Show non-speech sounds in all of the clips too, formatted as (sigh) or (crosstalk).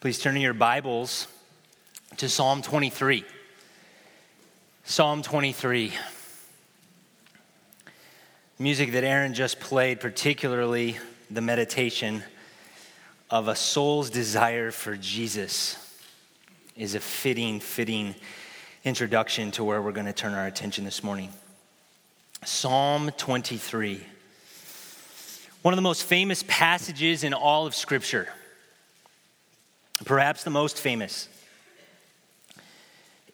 Please turn in your Bibles to Psalm 23. Psalm 23. Music that Aaron just played, particularly the meditation of a soul's desire for Jesus, is a fitting, fitting introduction to where we're going to turn our attention this morning. Psalm 23. One of the most famous passages in all of Scripture perhaps the most famous.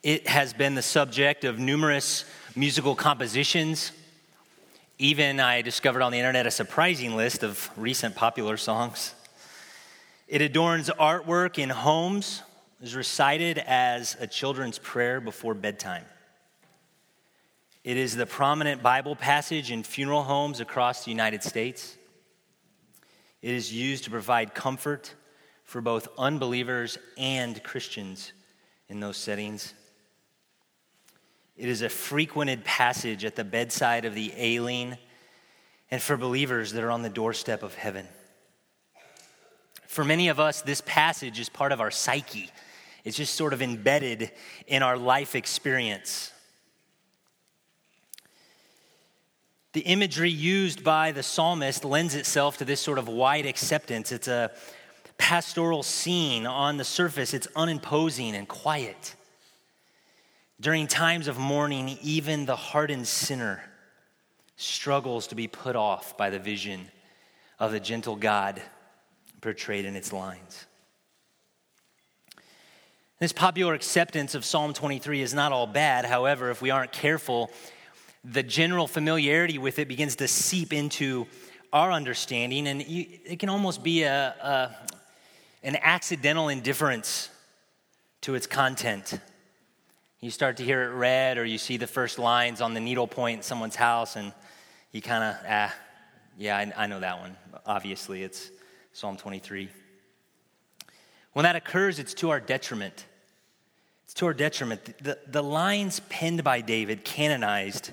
It has been the subject of numerous musical compositions. Even I discovered on the internet a surprising list of recent popular songs. It adorns artwork in homes, is recited as a children's prayer before bedtime. It is the prominent Bible passage in funeral homes across the United States. It is used to provide comfort for both unbelievers and Christians in those settings. It is a frequented passage at the bedside of the ailing and for believers that are on the doorstep of heaven. For many of us, this passage is part of our psyche. It's just sort of embedded in our life experience. The imagery used by the psalmist lends itself to this sort of wide acceptance. It's a pastoral scene on the surface, it's unimposing and quiet. During times of mourning, even the hardened sinner struggles to be put off by the vision of the gentle God portrayed in its lines. This popular acceptance of Psalm 23 is not all bad. However, if we aren't careful, the general familiarity with it begins to seep into our understanding, and it can almost be a, an accidental indifference to its content. You start to hear it read, or you see the first lines on the needlepoint in someone's house, and you kind of, ah, yeah, I, I know that one. Obviously, it's Psalm 23. When that occurs, it's to our detriment. It's to our detriment. The, the lines penned by David, canonized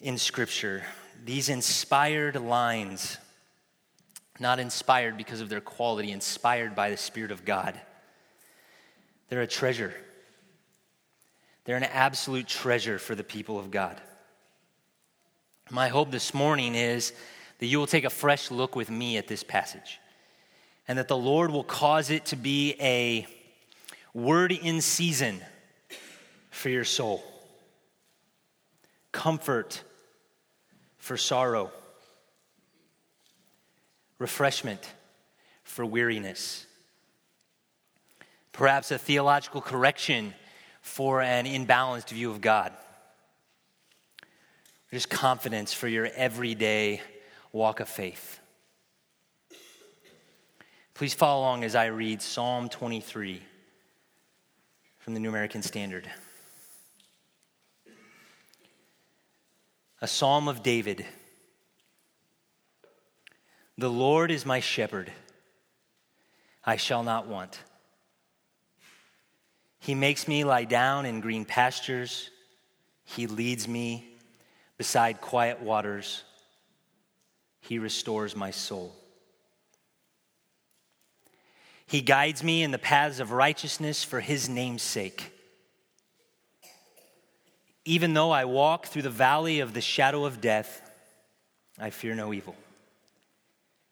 in Scripture, these inspired lines, not inspired because of their quality, inspired by the Spirit of God. They're a treasure. They're an absolute treasure for the people of God. My hope this morning is that you will take a fresh look with me at this passage and that the Lord will cause it to be a word in season for your soul, comfort for sorrow refreshment for weariness, perhaps a theological correction for an imbalanced view of God, just confidence for your everyday walk of faith. Please follow along as I read Psalm 23 from the New American Standard. A psalm of David. The Lord is my shepherd, I shall not want. He makes me lie down in green pastures, He leads me beside quiet waters, He restores my soul. He guides me in the paths of righteousness for His name's sake. Even though I walk through the valley of the shadow of death, I fear no evil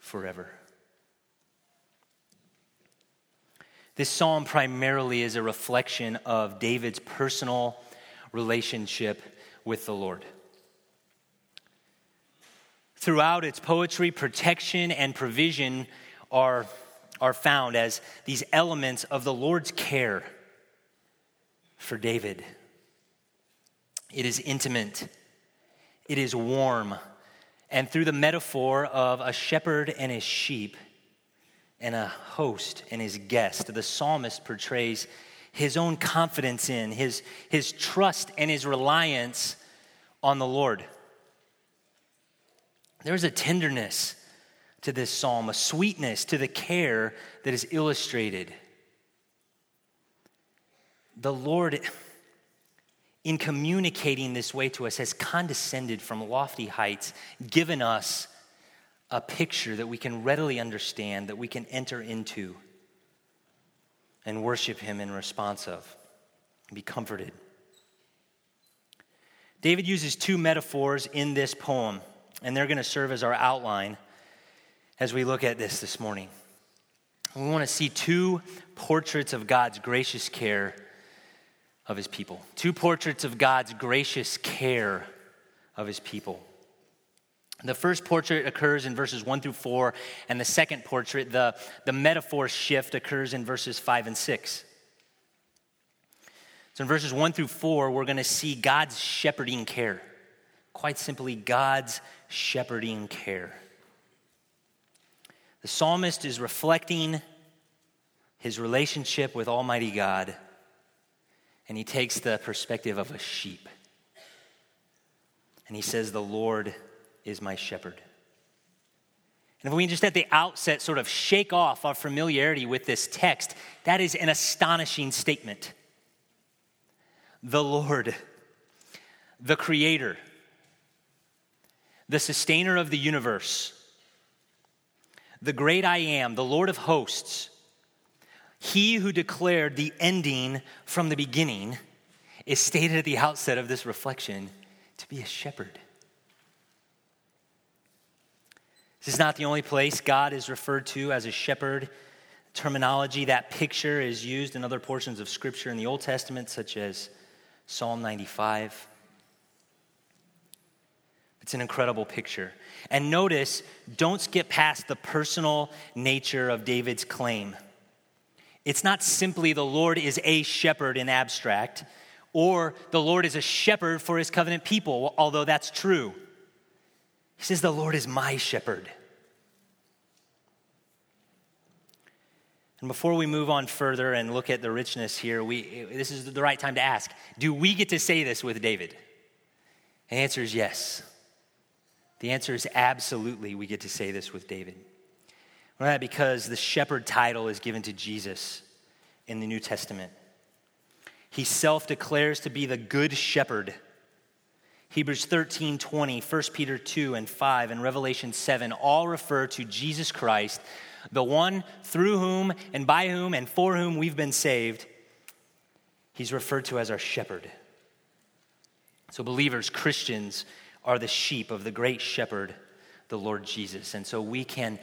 forever. This psalm primarily is a reflection of David's personal relationship with the Lord. Throughout its poetry, protection and provision are, are found as these elements of the Lord's care for David. It is intimate, it is warm, and through the metaphor of a shepherd and his sheep, and a host and his guest. The psalmist portrays his own confidence in, his, his trust and his reliance on the Lord. There's a tenderness to this psalm, a sweetness to the care that is illustrated. The Lord, in communicating this way to us, has condescended from lofty heights, given us a picture that we can readily understand, that we can enter into and worship Him in response of, and be comforted. David uses two metaphors in this poem, and they're going to serve as our outline as we look at this this morning. We want to see two portraits of God's gracious care of his people. Two portraits of God's gracious care of his people. The first portrait occurs in verses 1 through 4, and the second portrait, the, the metaphor shift, occurs in verses 5 and 6. So in verses 1 through 4, we're going to see God's shepherding care. Quite simply, God's shepherding care. The psalmist is reflecting his relationship with Almighty God, and he takes the perspective of a sheep. And he says, The Lord is my shepherd. And if we just at the outset sort of shake off our familiarity with this text, that is an astonishing statement. The Lord, the Creator, the sustainer of the universe, the great I am, the Lord of hosts, he who declared the ending from the beginning, is stated at the outset of this reflection to be a shepherd. This is not the only place God is referred to as a shepherd. Terminology, that picture is used in other portions of Scripture in the Old Testament, such as Psalm 95. It's an incredible picture. And notice, don't skip past the personal nature of David's claim. It's not simply the Lord is a shepherd in abstract, or the Lord is a shepherd for his covenant people, although that's true. He says, The Lord is my shepherd. And before we move on further and look at the richness here, we, this is the right time to ask Do we get to say this with David? The answer is yes. The answer is absolutely we get to say this with David. Well, because the shepherd title is given to Jesus in the New Testament. He self declares to be the good shepherd Hebrews 13, 20, 1 Peter 2 and 5, and Revelation 7 all refer to Jesus Christ, the one through whom and by whom and for whom we've been saved. He's referred to as our shepherd. So, believers, Christians, are the sheep of the great shepherd, the Lord Jesus. And so we can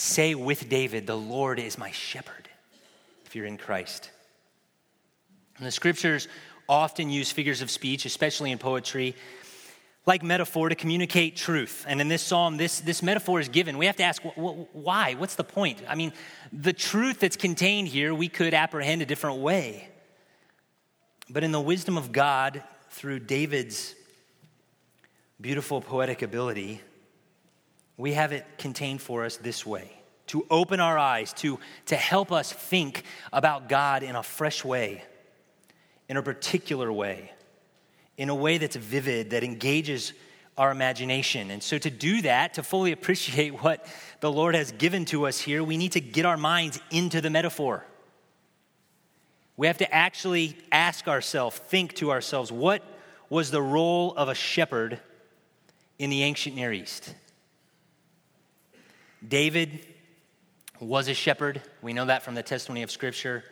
say with David, The Lord is my shepherd, if you're in Christ. And the scriptures often use figures of speech, especially in poetry, like metaphor to communicate truth. And in this psalm, this, this metaphor is given. We have to ask, why? What's the point? I mean, the truth that's contained here, we could apprehend a different way. But in the wisdom of God, through David's beautiful poetic ability, we have it contained for us this way to open our eyes, to, to help us think about God in a fresh way in a particular way, in a way that's vivid, that engages our imagination. And so, to do that, to fully (laughs) appreciate what the Lord has given to us here, we need to get our minds into the metaphor. We have to actually ask ourselves, think to ourselves, what was the role of a shepherd in the ancient Near East? David was a shepherd. We know that from the testimony of Scripture.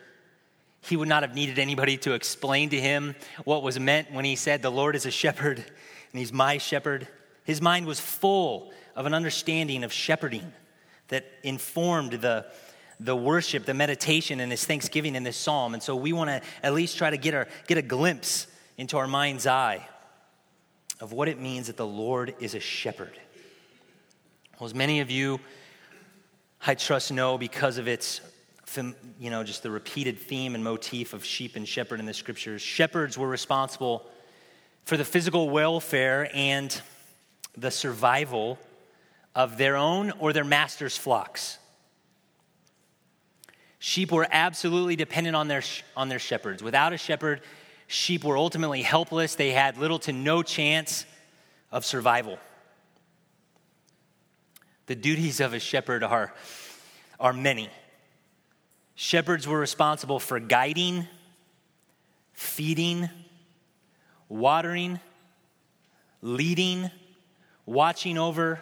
He would not have needed anybody to explain to him what was meant when he said, The Lord is a shepherd and he's my shepherd. His mind was full of an understanding of shepherding that informed the, the worship, the meditation, and his thanksgiving in this psalm. And so we want to at least try to get, our, get a glimpse into our mind's eye of what it means that the Lord is a shepherd. Well, as many of you, I trust, know because of its you know, just the repeated theme and motif of sheep and shepherd in the scriptures. Shepherds were responsible for the physical welfare and the survival of their own or their master's flocks. Sheep were absolutely dependent on their, on their shepherds. Without a shepherd, sheep were ultimately helpless. They had little to no chance of survival. The duties of a shepherd are, are many. Shepherds were responsible for guiding, feeding, watering, leading, watching over,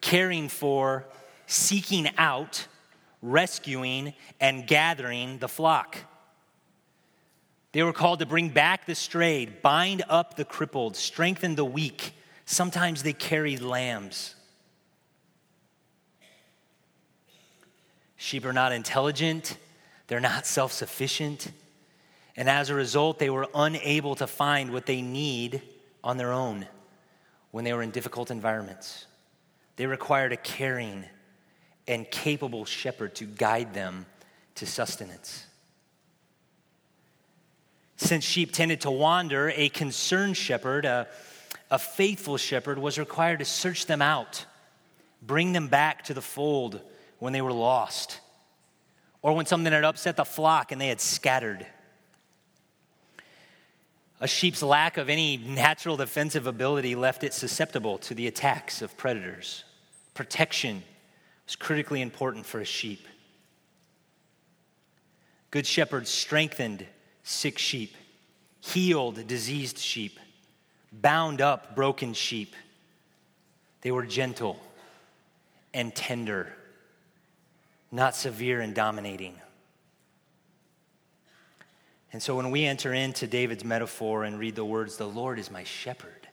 caring for, seeking out, rescuing, and gathering the flock. They were called to bring back the strayed, bind up the crippled, strengthen the weak. Sometimes they carried lambs. Sheep are not intelligent, they're not self sufficient, and as a result, they were unable to find what they need on their own when they were in difficult environments. They required a caring and capable shepherd to guide them to sustenance. Since sheep tended to wander, a concerned shepherd, a, a faithful shepherd, was required to search them out, bring them back to the fold when they were lost, or when something had upset the flock and they had scattered. A sheep's lack of any natural defensive ability left it susceptible to the attacks of predators. Protection was critically important for a sheep. Good shepherds strengthened sick sheep, healed diseased sheep, bound up broken sheep. They were gentle and tender, not severe and dominating. And so when we enter into David's metaphor and read the words, the Lord is my shepherd,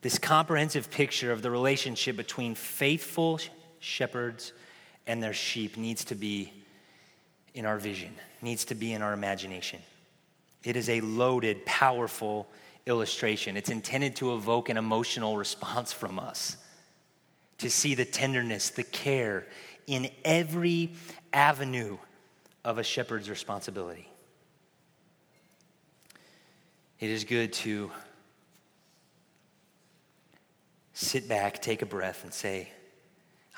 this comprehensive picture of the relationship between faithful shepherds and their sheep needs to be in our vision, needs to be in our imagination. It is a loaded, powerful illustration. It's intended to evoke an emotional response from us, to see the tenderness, the care in every avenue of a shepherd's responsibility. It is good to sit back, take a breath, and say,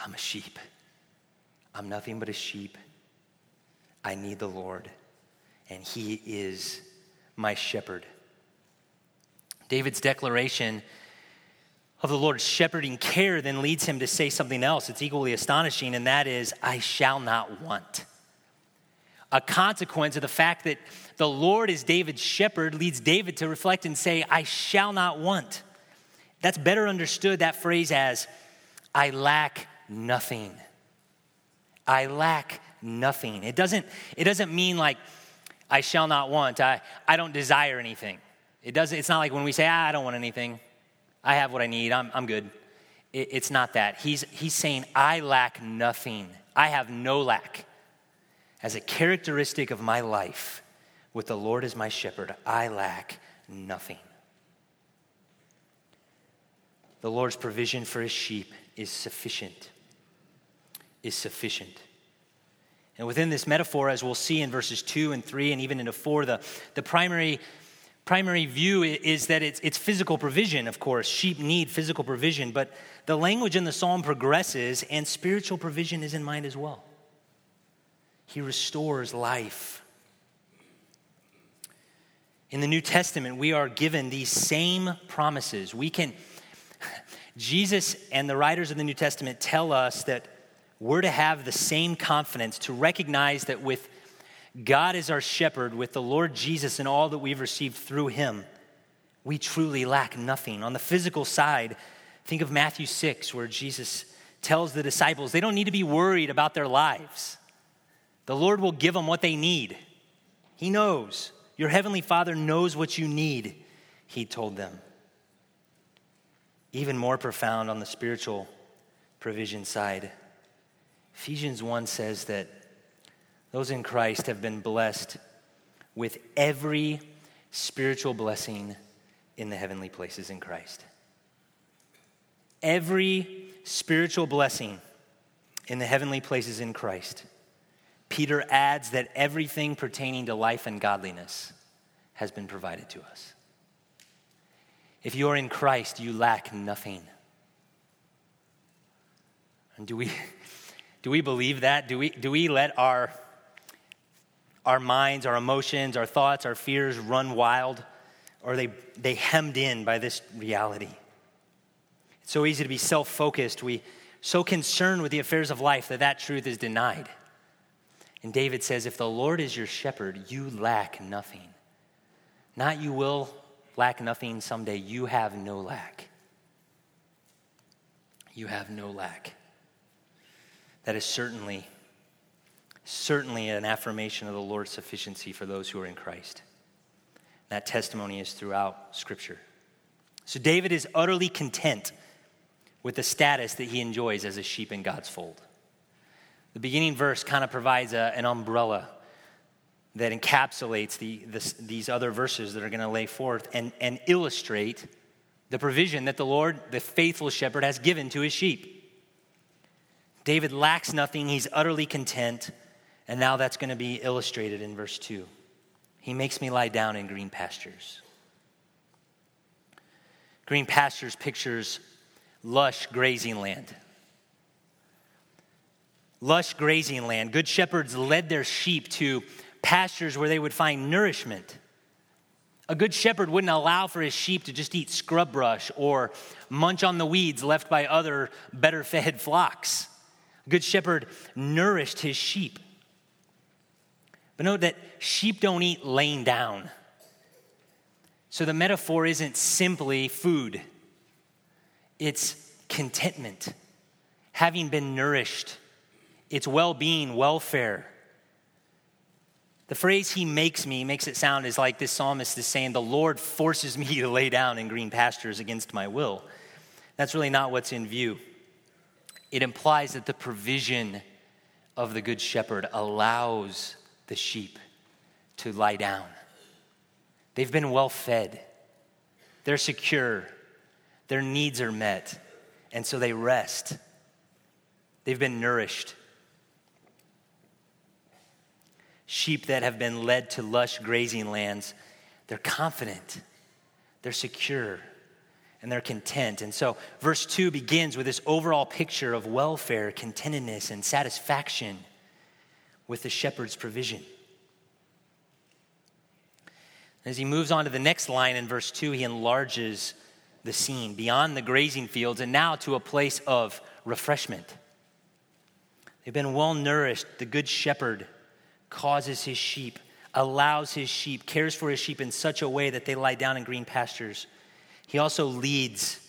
I'm a sheep. I'm nothing but a sheep. I need the Lord, and He is my shepherd. David's declaration of the Lord's shepherding care then leads him to say something else. It's equally astonishing, and that is, I shall not want. A consequence of the fact that the Lord is David's shepherd leads David to reflect and say, I shall not want. That's better understood, that phrase, as I lack nothing. I lack nothing. It doesn't, it doesn't mean like I shall not want. I, I don't desire anything. It doesn't, it's not like when we say, ah, I don't want anything. I have what I need. I'm, I'm good. It, it's not that. He's, he's saying, I lack nothing. I have no lack. As a characteristic of my life, with the Lord as my shepherd, I lack nothing. The Lord's provision for his sheep is sufficient. Is sufficient. And within this metaphor, as we'll see in verses 2 and 3 and even into 4, the, the primary, primary view is that it's, it's physical provision, of course. Sheep need physical provision, but the language in the psalm progresses, and spiritual provision is in mind as well. He restores life. In the New Testament, we are given these same promises. We can, (laughs) Jesus and the writers of the New Testament tell us that we're to have the same confidence to recognize that with God is our shepherd, with the Lord Jesus and all that we've received through him, we truly lack nothing. On the physical side, think of Matthew 6, where Jesus tells the disciples they don't need to be worried about their lives. The Lord will give them what they need. He knows. Your heavenly Father knows what you need, he told them. Even more profound on the spiritual provision side, Ephesians 1 says that those in Christ have been blessed with every spiritual blessing in the heavenly places in Christ. Every spiritual blessing in the heavenly places in Christ. Peter adds that everything pertaining to life and godliness has been provided to us. If you are in Christ, you lack nothing. And do we, (laughs) do we believe that? Do we, do we let our, our minds, our emotions, our thoughts, our fears run wild? Or they, they hemmed in by this reality? It's so easy to be self focused. We so concerned with the affairs of life that that truth is denied. And David says, If the Lord is your shepherd, you lack nothing. Not you will lack nothing someday, you have no lack. You have no lack. That is certainly, certainly an affirmation of the Lord's sufficiency for those who are in Christ. That testimony is throughout Scripture. So David is utterly content with the status that he enjoys as a sheep in God's fold. The beginning verse kind of provides a, an umbrella that encapsulates the, this, these other verses that are going to lay forth and, and illustrate the provision that the Lord, the faithful shepherd, has given to his sheep. David lacks nothing, he's utterly content, and now that's going to be illustrated in verse 2. He makes me lie down in green pastures. Green pastures pictures lush grazing land. Lush grazing land. Good shepherds led their sheep to pastures where they would find nourishment. A good shepherd wouldn't allow for his sheep to just eat scrub brush or munch on the weeds left by other better fed (laughs) flocks. A good shepherd nourished his sheep. But note that sheep don't eat laying down. So the metaphor isn't simply food. It's contentment, having been nourished, it's well being, welfare. The phrase he makes me makes it sound as like this psalmist is saying, The Lord forces me (laughs) to lay down in green pastures against my will. That's really not what's in view. It implies that the provision of the Good Shepherd allows the sheep to lie down. They've been well fed, they're secure, their needs are met, and so they rest. They've been nourished. Sheep that have been led to lush grazing lands, they're confident, they're secure, and they're content. And so, verse 2 begins with this overall picture of welfare, contentedness, and satisfaction with the shepherd's provision. As he moves on to the next line in verse 2, he enlarges the scene beyond the grazing fields and now to a place of refreshment. They've been well nourished. The good shepherd causes his sheep, allows his sheep, cares for his sheep in such a way that they lie down in green pastures. He also leads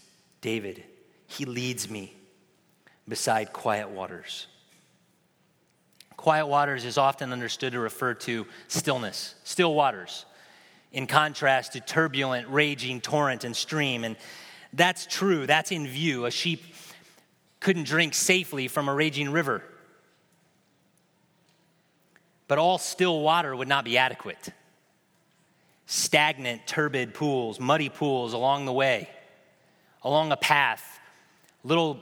David. He leads me beside quiet waters. Quiet waters is often understood to refer to stillness, still waters in contrast to turbulent, raging torrent and stream. And that's true, that's in view. A sheep couldn't drink safely from a raging river. But all still water would not be adequate. Stagnant, turbid pools, muddy pools along the way, along a path, little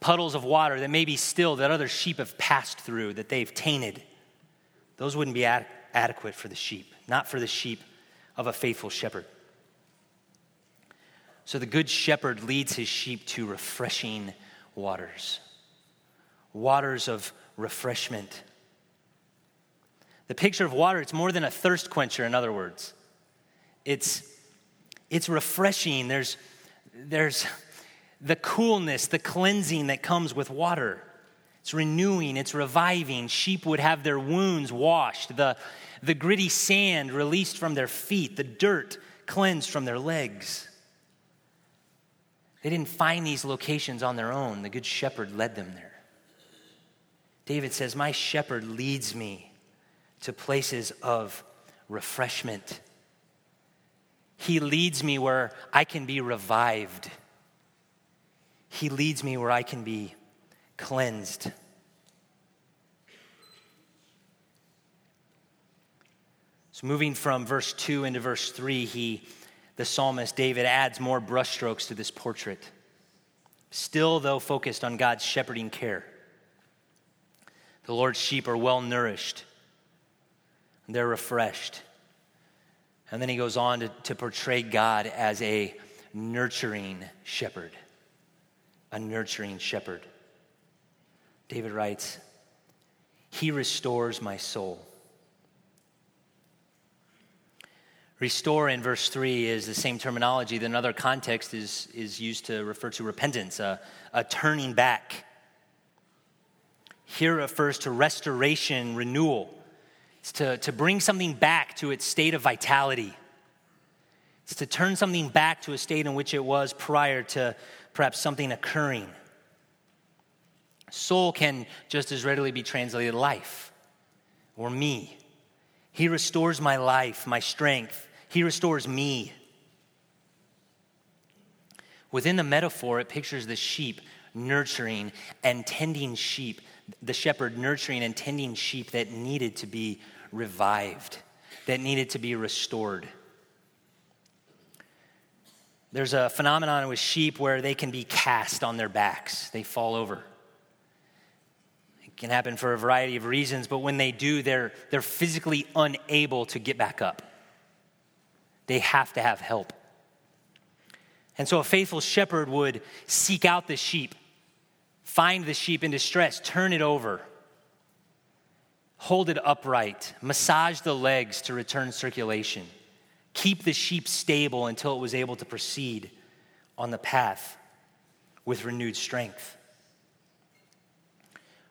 puddles of water that may be still that other sheep have passed through, that they've tainted, those wouldn't be ad- adequate for the sheep, not for the sheep of a faithful shepherd. So the good shepherd leads his sheep to refreshing waters, waters of refreshment. The picture of water, it's more than a thirst quencher, in other words. It's, it's refreshing. There's, there's the coolness, the cleansing that comes with water. It's renewing, it's reviving. Sheep would have their wounds washed. The, the gritty sand released from their feet, the dirt cleansed from their legs. They didn't find these locations on their own. The Good Shepherd led them there. David says, My shepherd leads me to places of refreshment. He leads me where I can be revived. He leads me where I can be cleansed. So, moving from verse 2 into verse 3, he, the psalmist David adds more brushstrokes to this portrait. Still, though, focused on God's shepherding care. The Lord's sheep are well nourished, they're refreshed. And then he goes on to, to portray God as a nurturing shepherd. A nurturing shepherd. David writes, He restores my soul. Restore in verse 3 is the same terminology that in other context is, is used to refer to repentance, a, a turning back. Here refers to restoration, renewal. It's to, to bring something back to its state of vitality. It's to turn something back to a state in which it was prior to perhaps something occurring. Soul can just as readily be translated life or me. He restores my life, my strength. He restores me. Within the metaphor, it pictures the sheep nurturing and tending sheep, the shepherd nurturing and tending sheep that needed to be revived, that needed to be restored. There's a phenomenon with sheep where they can be cast on their backs, they fall over It can happen for a variety of reasons, but when they do, they're, they're physically unable to get back up. They have to have help. And so a faithful shepherd would seek out the sheep, find the sheep in distress, turn it over, hold it upright, massage the legs to return circulation, keep the sheep stable until it was able to proceed on the path with renewed strength.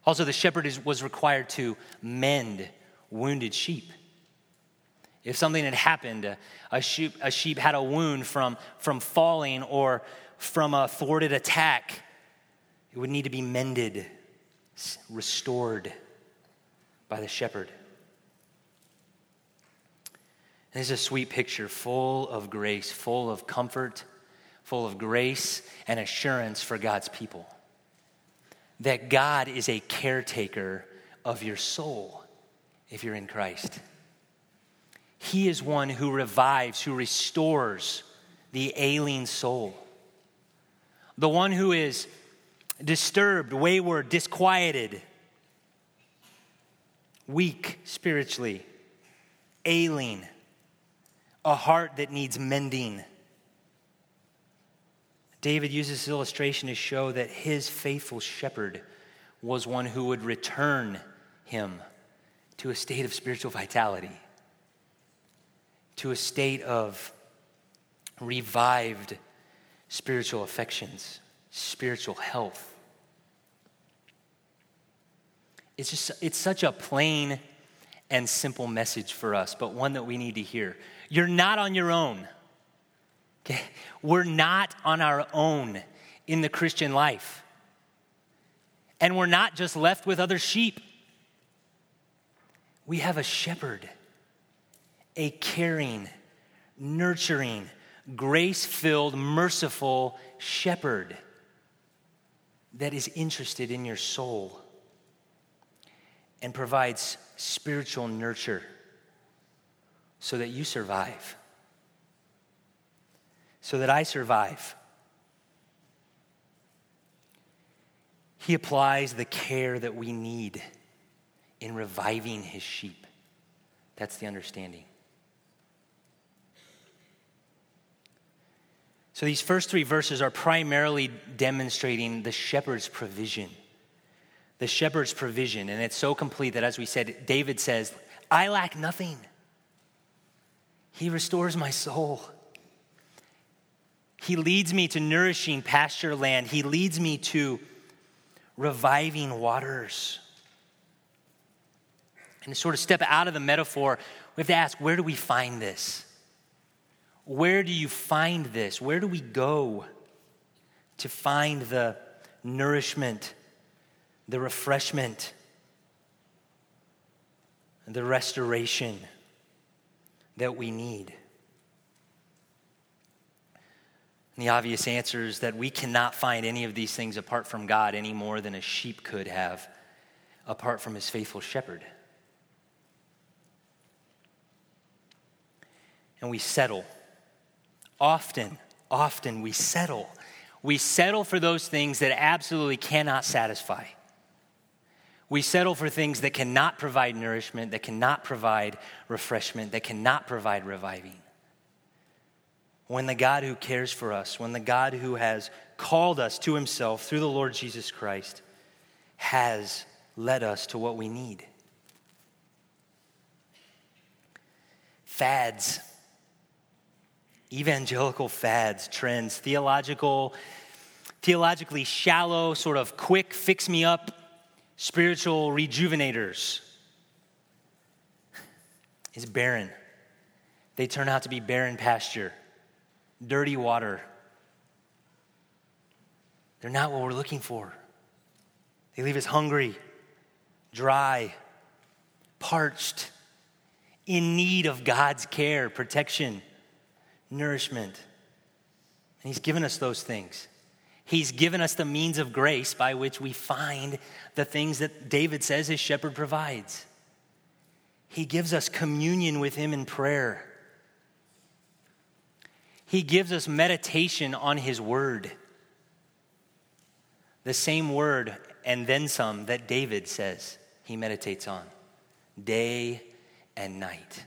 Also, the shepherd is, was required to mend wounded sheep. If something had happened, a, a, sheep, a sheep had a wound from, from falling or from a thwarted attack, it would need to be mended, restored by the shepherd. This is a sweet picture full of grace, full of comfort, full of grace and assurance for God's people that God is a caretaker of your soul if you're in Christ. He is one who revives, who restores the ailing soul. The one who is disturbed, wayward, disquieted, weak spiritually, ailing, a heart that needs mending David uses this illustration to show that his faithful shepherd was one who would return him to a state of spiritual vitality, to a state of revived spiritual affections, spiritual health. It's just it's such a plain and simple message for us, but one that we need to hear. You're not on your own. Okay? We're not on our own in the Christian life. And we're not just left with other sheep. We have a shepherd, a caring, nurturing, grace filled, merciful shepherd that is interested in your soul and provides spiritual nurture so that you survive so that I survive. He applies the care that we need in reviving his sheep. That's the understanding. So, these first three verses are primarily demonstrating the shepherd's provision. The shepherd's provision. And it's so complete that, as we said, David says, I lack nothing. He restores my soul. He leads me to nourishing pasture land. He leads me to reviving waters. And to sort of step out of the metaphor, we have to ask where do we find this? Where do you find this? Where do we go to find the nourishment, the refreshment, the restoration that we need? And the obvious answer is that we cannot find any of these things apart from God any more than a sheep could have apart from his faithful shepherd. And we settle. Often, often we settle. We settle for those things that absolutely cannot satisfy. We settle for things that cannot provide nourishment, that cannot provide refreshment, that cannot provide reviving when the God who cares for us, when the God who has called us to himself through the Lord Jesus Christ, has led us to what we need. Fads, evangelical fads, trends, theological, theologically shallow, sort of quick, fix me up, spiritual rejuvenators is barren. They turn out to be barren pasture, dirty water. They're not what we're looking for. They leave us hungry, dry, parched, in need of God's care, protection, nourishment. And He's given us those things. He's given us the means of grace by which we find the things that David says his shepherd provides. He gives us communion with Him in prayer. He gives us meditation on His Word. The same word and then some that David says he meditates on day and night.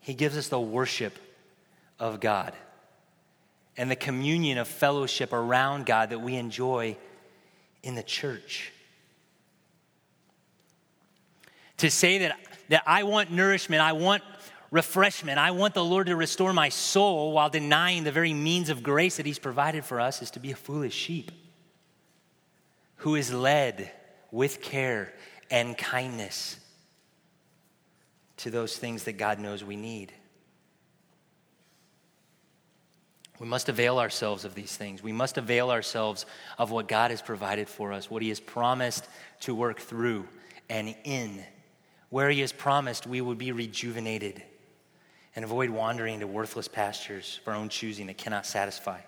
He gives us the worship of God and the communion of fellowship around God that we enjoy in the church. To say that, that I want nourishment, I want refreshment, I want the Lord to restore my soul while denying the very means of grace that He's provided for us is to be a foolish sheep who is led with care and kindness to those things that God knows we need. We must avail ourselves of these things. We must avail ourselves of what God has provided for us, what He has promised to work through and in. Where He has promised we would be rejuvenated and avoid wandering to worthless pastures of our own choosing that cannot satisfy.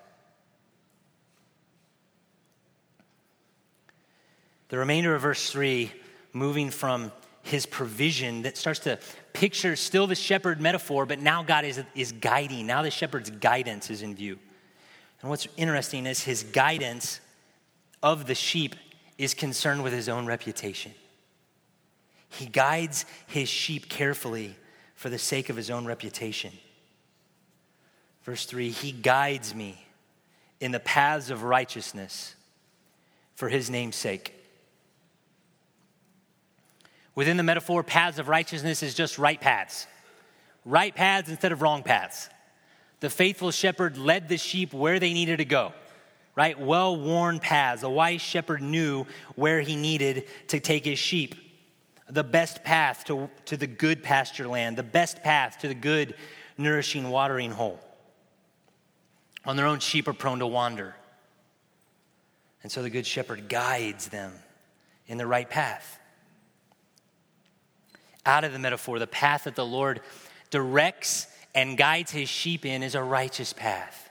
The remainder of verse 3, moving from his provision, that starts to picture still the shepherd metaphor, but now God is, is guiding. Now the shepherd's guidance is in view. And what's interesting is his guidance of the sheep is concerned with his own reputation. He guides his sheep carefully for the sake of his own reputation. Verse 3 He guides me in the paths of righteousness for his name's sake. Within the metaphor, paths of righteousness is just right paths. Right paths instead of wrong paths. The faithful shepherd led the sheep where they needed to go, right? Well worn paths. The wise shepherd knew where he needed to take his sheep. The best path to, to the good pasture land, the best path to the good, nourishing watering hole. On their own, sheep are prone to wander. And so the good shepherd guides them in the right path out of the metaphor. The path that the Lord directs and guides his sheep in is a righteous path.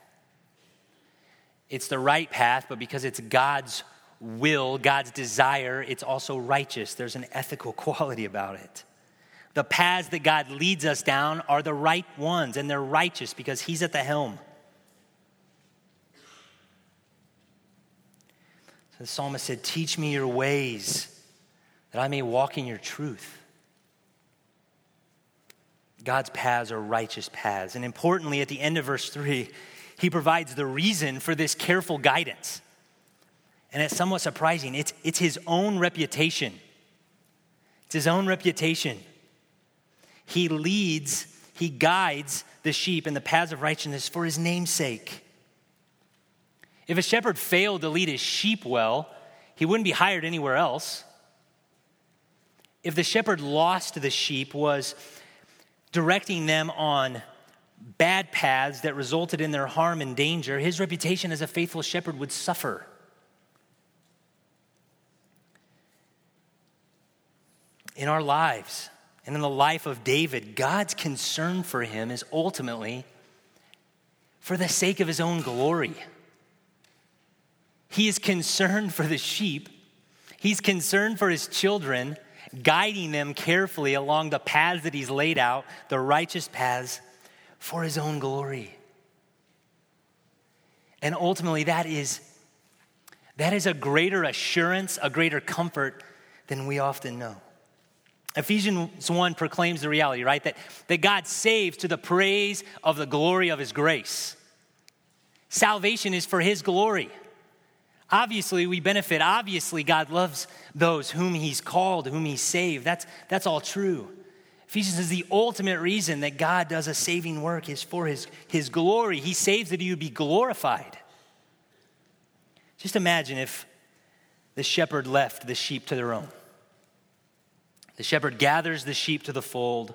It's the right path, but because it's God's will, God's desire, it's also righteous. There's an ethical (laughs) quality about it. The paths that God leads us down are the right ones, and they're righteous because He's at the helm. So the psalmist said, Teach me your ways that I may walk in your truth. God's paths are righteous paths. And importantly, at the end of verse 3, he provides the reason for this careful guidance. And it's somewhat surprising. It's, it's his own reputation. It's his own reputation. He leads, he guides the sheep in the paths of righteousness for his name's sake. If a shepherd failed to lead his sheep well, he wouldn't be hired anywhere else. If the shepherd lost the sheep, was directing them on bad paths that resulted in their harm and danger, his reputation as a faithful shepherd would suffer. In our lives and in the life of David, God's concern for him is ultimately for the sake of his own glory. He is concerned for the sheep, he's concerned for his children guiding them carefully along the paths that he's laid out, the righteous paths, for his own glory. And ultimately, that is, that is a greater assurance, a greater comfort than we often know. Ephesians 1 proclaims the reality, right? That, that God saves to the praise of the glory of his grace. Salvation is for his glory. Obviously, we benefit. Obviously, God loves those whom He's called, whom He's saved. That's, that's all true. Ephesians is the ultimate reason that God does a saving work is for his, his glory. He saves that would be glorified. Just imagine if the shepherd left the sheep to their own. The shepherd gathers the sheep to the fold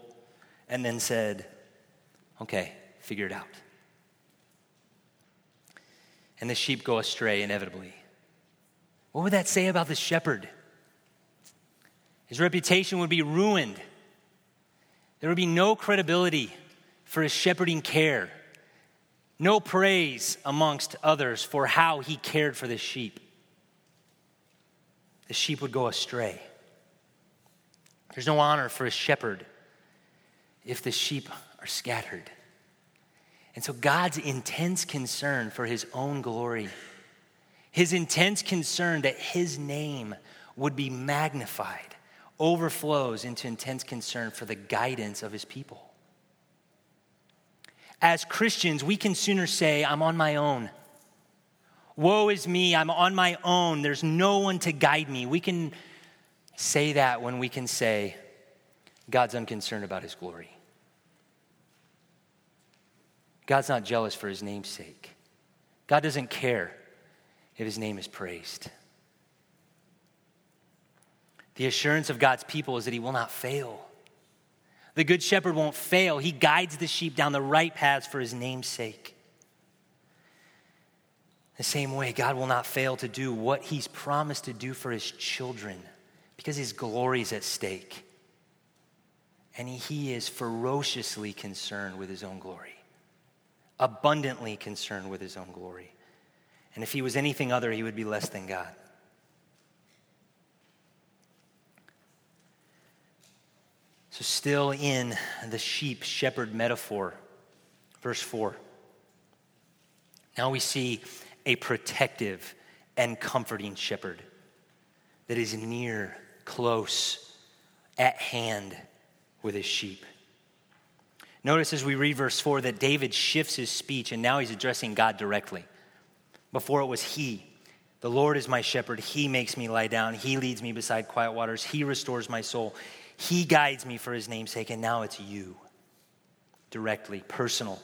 and then said, Okay, figure it out. And the sheep go astray inevitably. What would that say about the shepherd? His reputation would be ruined. There would be no credibility for his shepherding care, no praise amongst others for how he cared for the sheep. The sheep would go astray. There's no honor for a shepherd if the sheep are scattered. And so God's intense concern for his own glory, his intense concern that his name would be magnified, overflows into intense concern for the guidance of his people. As Christians, we can sooner say, I'm on my own. Woe is me, I'm on my own. There's no one to guide me. We can say that when we can say, God's unconcerned about his glory. God's not jealous for his name's sake. God doesn't care if his name is praised. The assurance of God's people is that he will not fail. The good shepherd won't fail. He guides the sheep down the right paths for his name's sake. The same way, God will not fail to do what he's promised to do for his children because his glory is at stake. And he is ferociously concerned with his own glory abundantly concerned with his own glory. And if he was anything other, he would be less than God. So, still in the sheep shepherd metaphor, verse 4. Now we see a protective and comforting shepherd that is near, close, at hand with his sheep. Notice as we read verse 4 that David shifts his speech and now he's addressing God directly. Before it was he. The Lord is my shepherd. He makes me lie down. He leads me beside quiet waters. He restores my soul. He guides me for his name's sake. And now it's you. Directly, personal.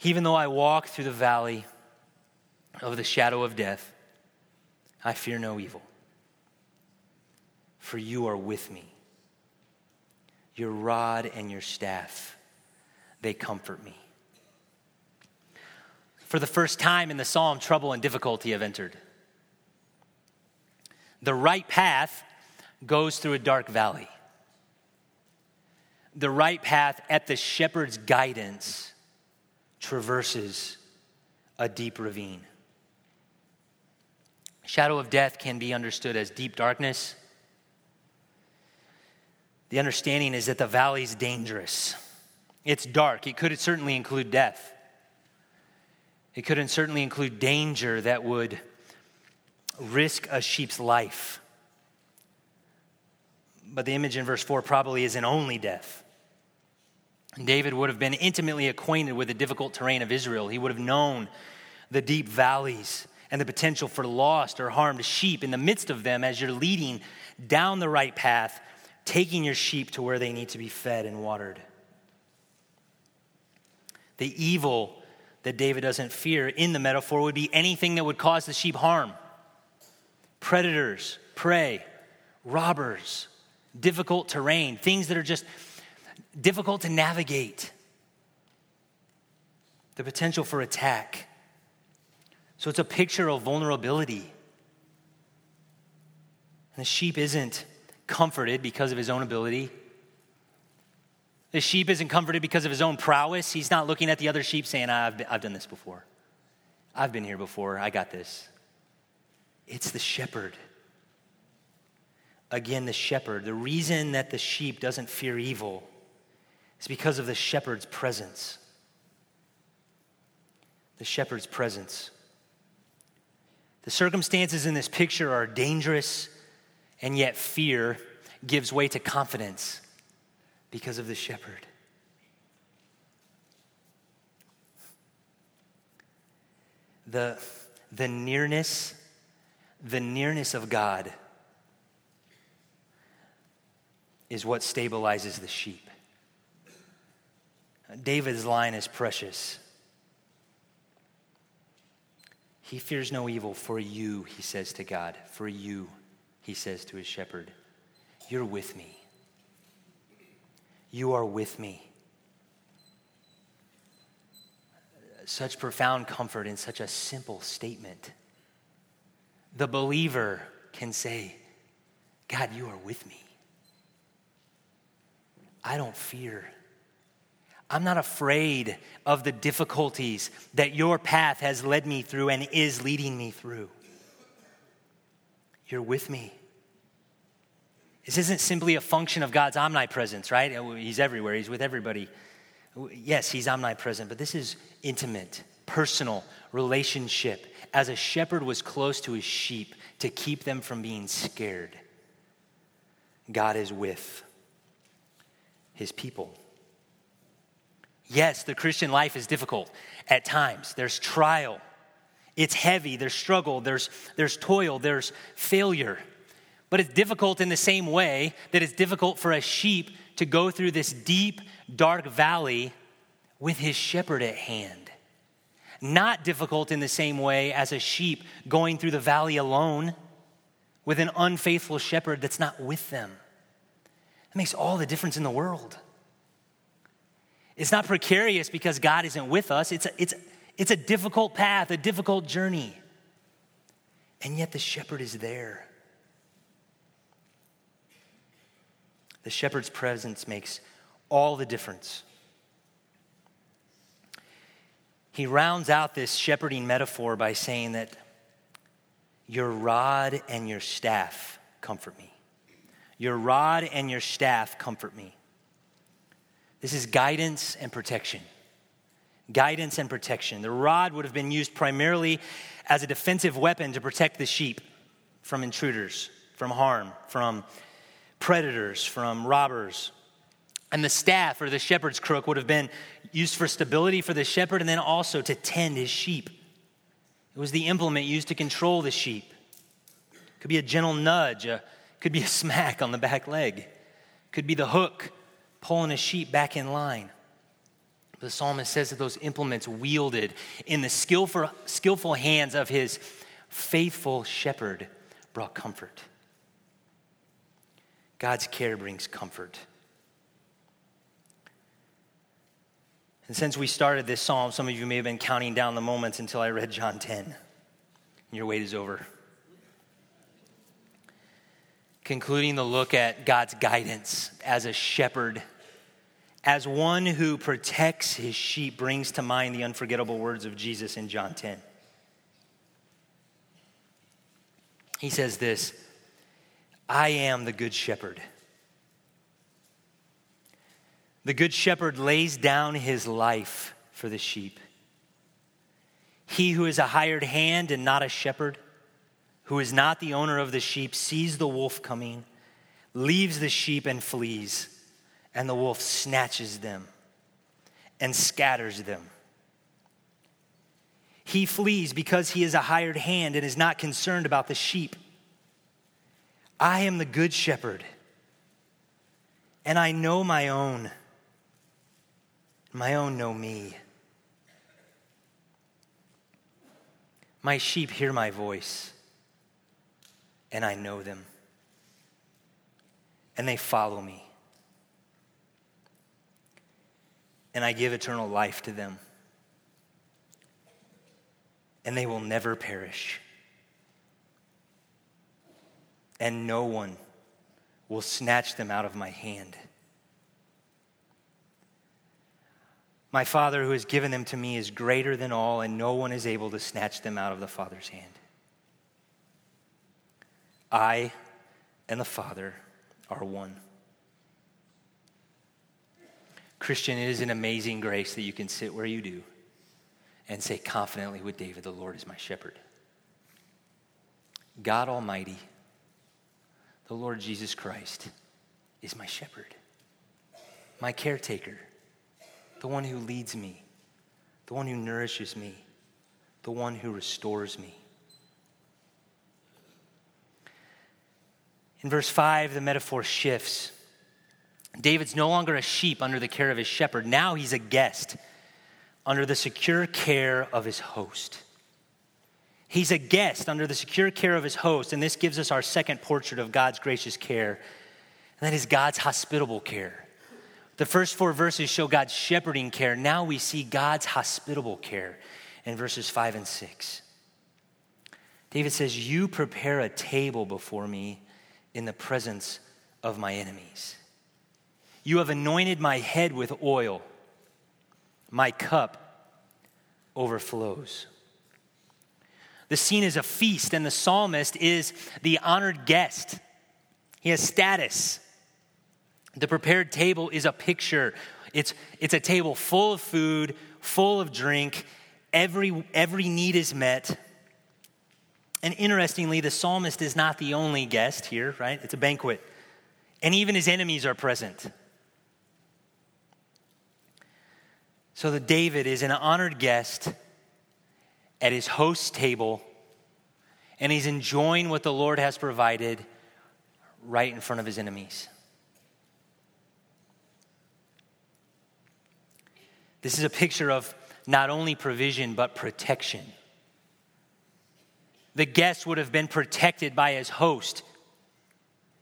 Even though I walk through the valley of the shadow of death, I fear no evil, for you are with me your rod and your staff, they comfort me. For the first time in the psalm, trouble and difficulty have entered. The right path goes through a dark valley. The right path, at the shepherd's guidance, traverses a deep ravine. Shadow of death can be understood as deep darkness the understanding is that the valley is dangerous. It's dark. It could certainly include death. It could certainly include danger that would risk a sheep's life. But the image in verse 4 probably isn't only death. David would have been intimately acquainted with the difficult terrain of Israel. He would have known the deep valleys and the potential for lost or harmed sheep in the midst of them as you're leading down the right path taking your sheep to where they need to be fed and watered. The evil that David doesn't fear in the metaphor would be anything that would cause the sheep harm predators, prey, robbers, difficult terrain, things that are just difficult to navigate, the potential for attack. So it's a picture of vulnerability. And the sheep isn't comforted because of his own ability. The sheep isn't comforted because of his own prowess. He's not looking at the other sheep saying, ah, I've, been, I've done this before. I've been here before. I got this. It's the shepherd. Again, the shepherd. The reason that the sheep doesn't fear evil is because of the shepherd's presence. The shepherd's presence. The circumstances in this picture are dangerous and yet fear gives way to confidence because of the shepherd. The, the nearness, the nearness of God is what stabilizes the sheep. David's line is precious. He fears no evil for you, he says to God. For you, he says to his shepherd. You're with me. You are with me. Such profound comfort in such a simple statement. The believer can say, God, you are with me. I don't fear. I'm not afraid of the difficulties that your path has led me through and is leading me through. You're with me. This isn't simply a function of God's omnipresence, right? Oh, he's everywhere, He's with everybody. Yes, He's omnipresent, but this is intimate, personal relationship. As a shepherd was close to his sheep to keep them from being scared, God is with his people. Yes, the Christian life is difficult at times. There's trial, it's heavy, there's struggle, there's, there's toil, there's failure. But it's difficult in the same way that it's difficult for a sheep to go through this deep, dark valley with his shepherd at hand. Not difficult in the same way as a sheep going through the valley alone with an unfaithful shepherd that's not with them. It makes all the difference in the world. It's not precarious because God isn't with us. It's a, it's, it's a difficult path, a difficult journey. And yet the shepherd is there. The shepherd's presence makes all the difference. He rounds out this shepherding metaphor by saying that your rod and your staff comfort me. Your rod and your staff comfort me. This is guidance and protection. Guidance and protection. The rod would have been used primarily as a defensive weapon to protect the sheep from intruders, from harm, from predators, from robbers. And the staff or the shepherd's crook would have been used for stability for the shepherd and then also to tend his sheep. It was the implement used to control the sheep. It could be a gentle nudge, a could be a (laughs) smack on the back leg, could be the hook pulling a sheep back in line. The psalmist says that those implements wielded in the skillful, skillful hands of his faithful shepherd brought comfort. God's care brings comfort. And since we started this psalm, some of you may have been counting down the moments until I read John 10. Your wait is over concluding the look at God's guidance as a shepherd, as one who protects his sheep, brings to mind the unforgettable words of Jesus in John 10. He says this I am the good shepherd. The good shepherd lays down his life for the sheep. He who is a hired hand and not a shepherd who is not the owner of the sheep, sees the wolf coming, leaves the sheep and flees, and the wolf snatches them and scatters them. He flees because he is a hired hand and is not concerned about the sheep. I am the good shepherd, and I know my own. My own know me. My sheep hear my voice and I know them. And they follow me. And I give eternal life to them. And they will never perish. And no one will snatch them out of my hand. My Father who has given them to me is greater than all, and no one is able to snatch them out of the Father's hand. I and the Father are one. Christian, it is an amazing grace that you can sit where you do and say confidently with David, The Lord is my shepherd. God Almighty, the Lord Jesus Christ is my shepherd, my caretaker, the one who leads me, the one who nourishes me, the one who restores me. In verse 5, the metaphor shifts. David's no longer a sheep under the care of his shepherd. Now he's a guest under the secure care of his host. He's a guest under the secure care of his host, and this gives us our second portrait of God's gracious care, and that is God's hospitable care. The first four verses show God's shepherding care. Now we see God's hospitable care in verses 5 and 6. David says, You prepare a table before me in the presence of my enemies. You have anointed my head with oil, my cup overflows. The scene is a feast, and the psalmist is the honored guest. He has status. The prepared table is a picture. It's, it's a table full of food, full of drink. Every, every need is met. And interestingly, the psalmist is not the only guest here, right? It's a banquet. And even his enemies are present. So that David is an honored guest at his host's table, and he's enjoying what the Lord has provided right in front of his enemies. This is a picture of not only provision, but protection the guest would have been protected by his host.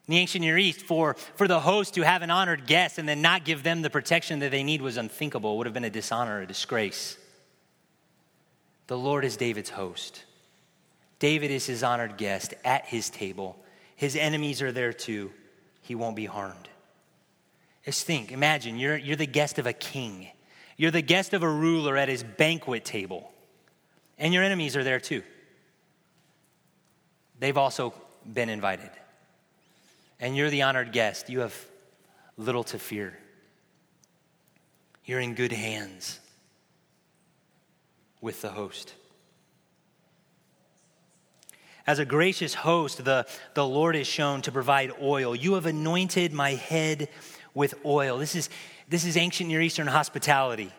In the ancient Near East, for, for the host to have an honored guest and then not give them the protection that they need was unthinkable, it would have been a dishonor, a disgrace. The Lord is David's host. David is his honored guest at his table. His enemies are there too. He won't be harmed. Just think, imagine you're, you're the guest of a king. You're the guest of a ruler at his banquet table, and your enemies are there too they've also been invited. And you're the honored guest. You have little to fear. You're in good hands with the host. As a gracious host, the, the Lord is shown to provide oil. You have anointed my head with oil. This is, this is ancient Near Eastern hospitality.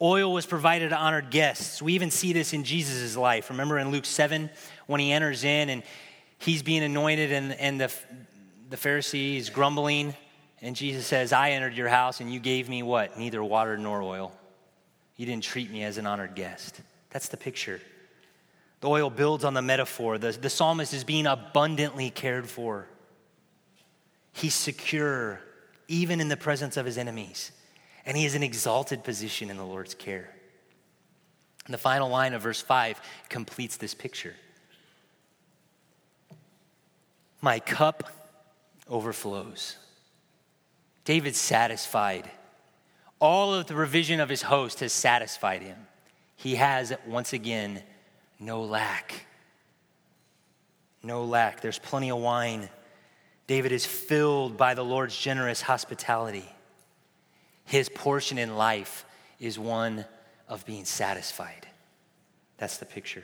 Oil was provided to honored guests. We even see this in Jesus' life. Remember in Luke 7 when he enters in and he's being anointed and, and the, the Pharisees grumbling. And Jesus says, I entered your house and you gave me what? Neither water nor oil. You didn't treat me as an honored guest. That's the picture. The oil builds on the metaphor. The, the psalmist is being abundantly cared for. He's secure, even in the presence of his enemies and he is in exalted position in the Lord's care. And the final line of verse 5 completes this picture. My cup overflows. David's satisfied. All of the provision of his host has satisfied him. He has, once again, no lack. No lack. There's plenty of wine. David is filled by the Lord's generous hospitality. His portion in life is one of being satisfied. That's the picture.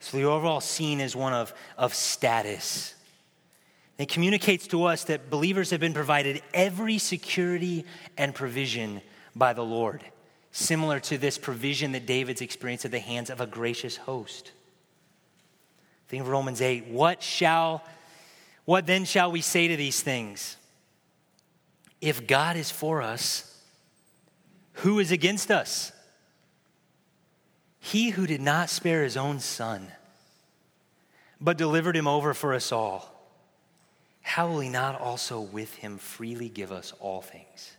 So the overall scene is one of, of status. It communicates to us that believers have been provided every security and provision by the Lord, similar to this provision that David's experienced at the hands of a gracious host. Think of Romans 8. What shall, what then shall we say to these things? If God is for us, who is against us? He who did not spare his own son, but delivered him over for us all, how will he not also with him freely give us all things?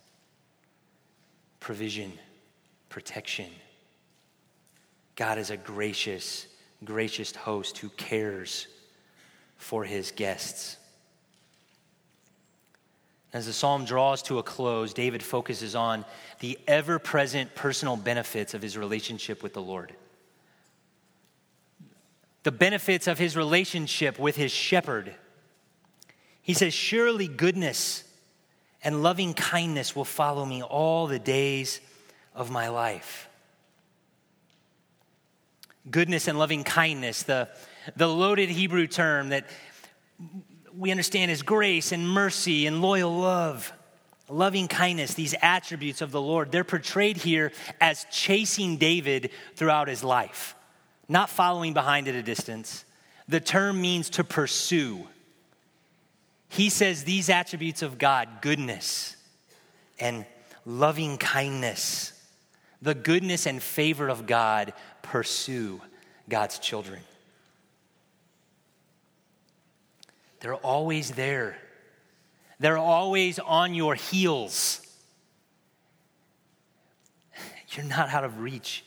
Provision, protection. God is a gracious, gracious host who cares for his guests. As the psalm draws to a close, David focuses on the ever present personal benefits of his relationship with the Lord. The benefits of his relationship with his shepherd. He says, Surely goodness and loving kindness will follow me all the days of my life. Goodness and loving kindness, the, the loaded Hebrew term that we understand as grace and mercy and loyal love, loving kindness, these attributes of the Lord, they're portrayed here as chasing David throughout his life, not following behind at a distance. The term means to pursue. He says these attributes of God goodness and loving kindness, the goodness and favor of God pursue God's children. They're always there, they're always on your heels. You're not out of reach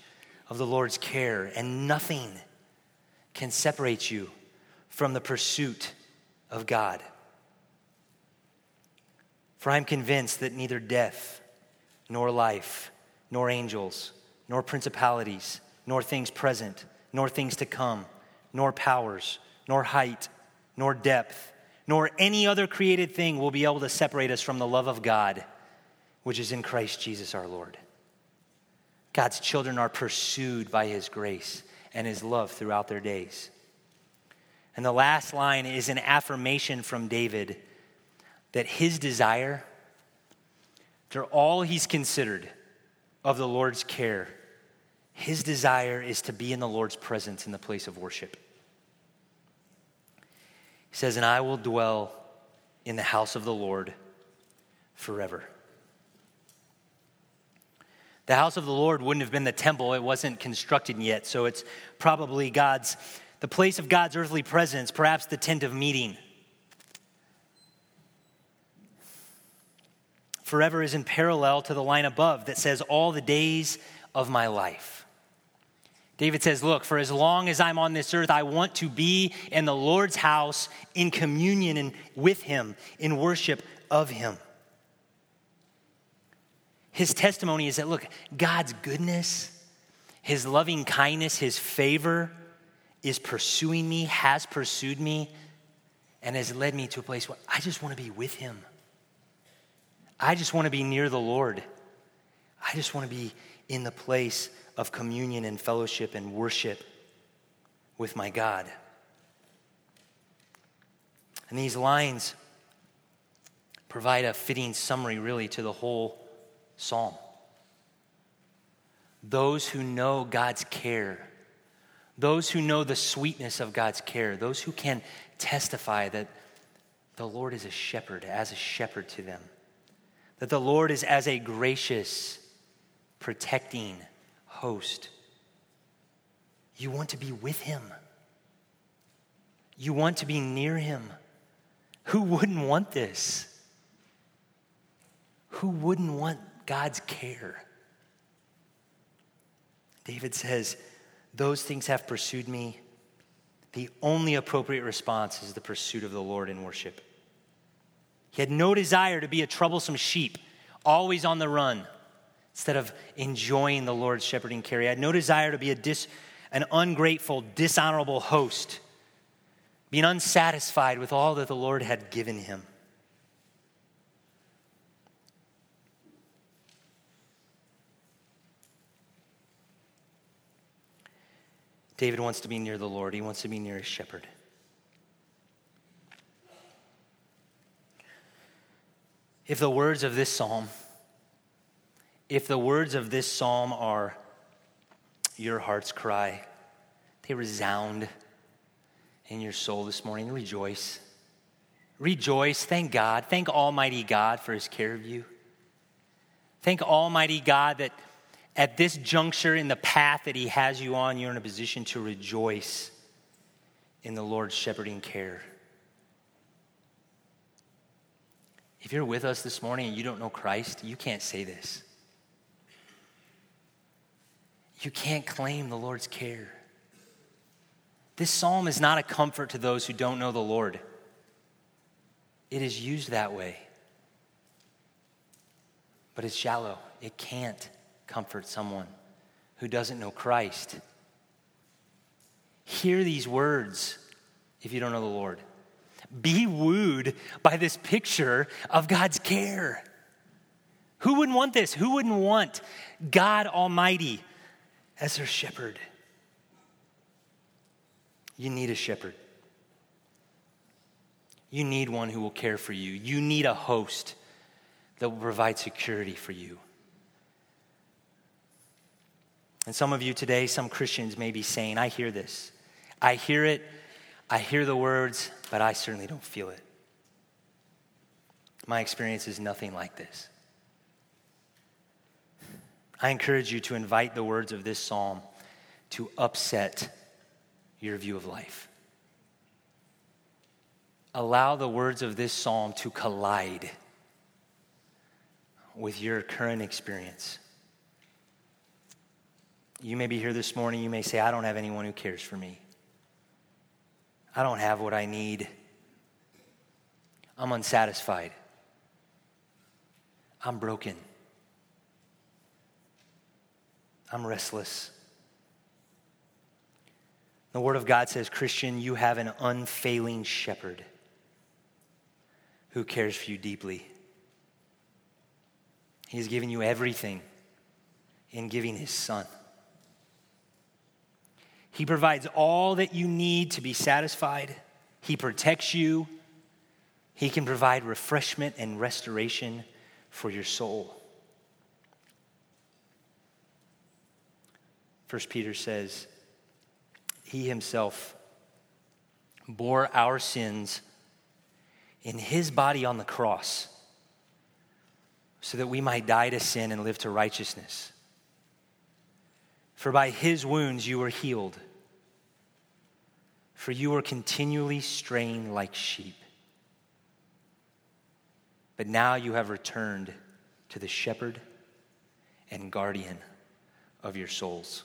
of the Lord's care, and nothing can separate you from the pursuit of God. For I'm convinced that neither death, nor life, nor angels, nor principalities, nor things present, nor things to come, nor powers, nor height, nor depth, nor any other created thing will be able to separate us from the love of God, which is in Christ Jesus our Lord. God's children are pursued by his grace and his love throughout their days. And the last line is an affirmation from David that his desire, for all he's considered of the Lord's care, his desire is to be in the Lord's presence in the place of worship. He says, And I will dwell in the house of the Lord forever. The house of the Lord wouldn't have been the temple, it wasn't constructed yet, so it's probably God's, the place of God's earthly presence, perhaps the tent of meeting. Forever is in parallel to the line above that says, All the days of my life. David says, Look, for as long as I'm on this earth, I want to be in the Lord's house in communion and with Him, in worship of Him. His testimony is that, look, God's goodness, His loving kindness, His favor is pursuing me, has pursued me, and has led me to a place where I just want to be with Him. I just want to be near the Lord. I just want to be in the place of communion and fellowship and worship with my God. And these lines provide a fitting summary, really, to the whole psalm. Those who know God's care, those who know the sweetness of God's care, those who can testify that the Lord is a shepherd, as a shepherd to them, that the Lord is as a gracious, protecting host. You want to be with him. You want to be near him. Who wouldn't want this? Who wouldn't want God's care. David says, Those things have pursued me. The only appropriate response is the pursuit of the Lord in worship. He had no desire to be a troublesome sheep, always on the run, instead of enjoying the Lord's shepherding care. He had no desire to be a dis, an ungrateful, dishonorable host, being unsatisfied with all that the Lord had given him. David wants to be near the Lord, he wants to be near his shepherd. If the words of this psalm, if the words of this psalm are your heart's cry, they resound in your soul this morning, rejoice. Rejoice. Thank God. Thank Almighty God for his care of you. Thank Almighty God that at this juncture in the path that He has you on, you're in a position to rejoice in the Lord's shepherding care. If you're with us this morning and you don't know Christ, you can't say this. You can't claim the Lord's care. This psalm is not a comfort to those who don't know the Lord. It is used that way. But it's shallow. It can't comfort someone who doesn't know Christ. Hear these words if you don't know the Lord. Be wooed by this picture of God's care. Who wouldn't want this? Who wouldn't want God Almighty as their shepherd? You need a shepherd. You need one who will care for you. You need a host that will provide security for you. And some of you today, some Christians may be saying, I hear this. I hear it. I hear the words, but I certainly don't feel it. My experience is nothing like this. I encourage you to invite the words of this psalm to upset your view of life. Allow the words of this psalm to collide with your current experience. You may be here this morning, you may say, I don't have anyone who cares for me. I don't have what I need. I'm unsatisfied. I'm broken. I'm restless. The Word of God says, Christian, you have an unfailing shepherd who cares for you deeply. He has given you everything in giving His Son. He provides all that you need to be satisfied, He protects you, He can provide refreshment and restoration for your soul. First Peter says, He himself bore our sins in his body on the cross so that we might die to sin and live to righteousness. For by his wounds you were healed. For you were continually straying like sheep. But now you have returned to the shepherd and guardian of your souls.